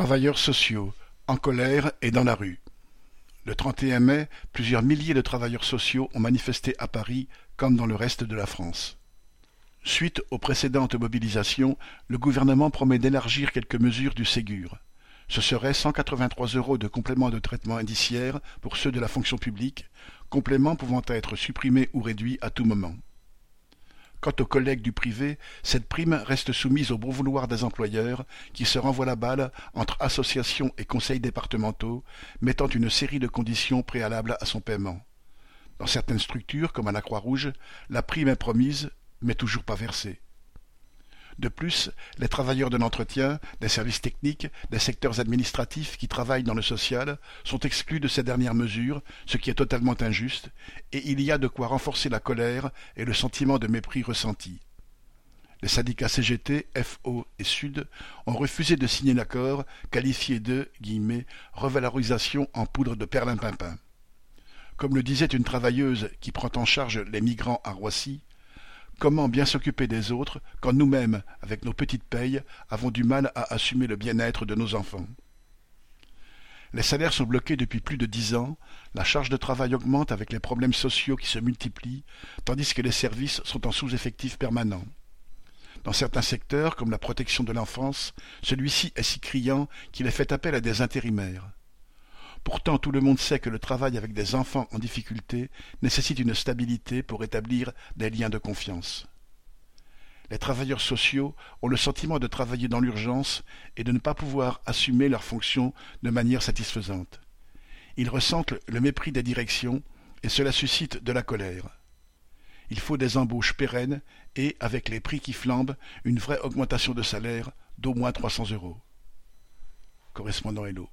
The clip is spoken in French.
Travailleurs sociaux, en colère et dans la rue. Le 31 mai, plusieurs milliers de travailleurs sociaux ont manifesté à Paris comme dans le reste de la France. Suite aux précédentes mobilisations, le gouvernement promet d'élargir quelques mesures du Ségur. Ce serait 183 euros de complément de traitement indiciaire pour ceux de la fonction publique, complément pouvant être supprimé ou réduit à tout moment. Quant aux collègues du privé, cette prime reste soumise au bon vouloir des employeurs qui se renvoient la balle entre associations et conseils départementaux, mettant une série de conditions préalables à son paiement. Dans certaines structures, comme à la Croix-Rouge, la prime est promise, mais toujours pas versée. De plus, les travailleurs de l'entretien, des services techniques, des secteurs administratifs qui travaillent dans le social sont exclus de ces dernières mesures, ce qui est totalement injuste, et il y a de quoi renforcer la colère et le sentiment de mépris ressenti. Les syndicats CGT, FO et Sud ont refusé de signer l'accord, qualifié de revalorisation en poudre de perlimpinpin. Comme le disait une travailleuse qui prend en charge les migrants à Roissy, Comment bien s'occuper des autres quand nous-mêmes, avec nos petites payes, avons du mal à assumer le bien-être de nos enfants? Les salaires sont bloqués depuis plus de dix ans, la charge de travail augmente avec les problèmes sociaux qui se multiplient, tandis que les services sont en sous-effectif permanent. Dans certains secteurs, comme la protection de l'enfance, celui-ci est si criant qu'il est fait appel à des intérimaires. Pourtant tout le monde sait que le travail avec des enfants en difficulté nécessite une stabilité pour établir des liens de confiance. Les travailleurs sociaux ont le sentiment de travailler dans l'urgence et de ne pas pouvoir assumer leurs fonctions de manière satisfaisante. Ils ressentent le mépris des directions et cela suscite de la colère. Il faut des embauches pérennes et, avec les prix qui flambent, une vraie augmentation de salaire d'au moins trois cents euros. Correspondant Hello.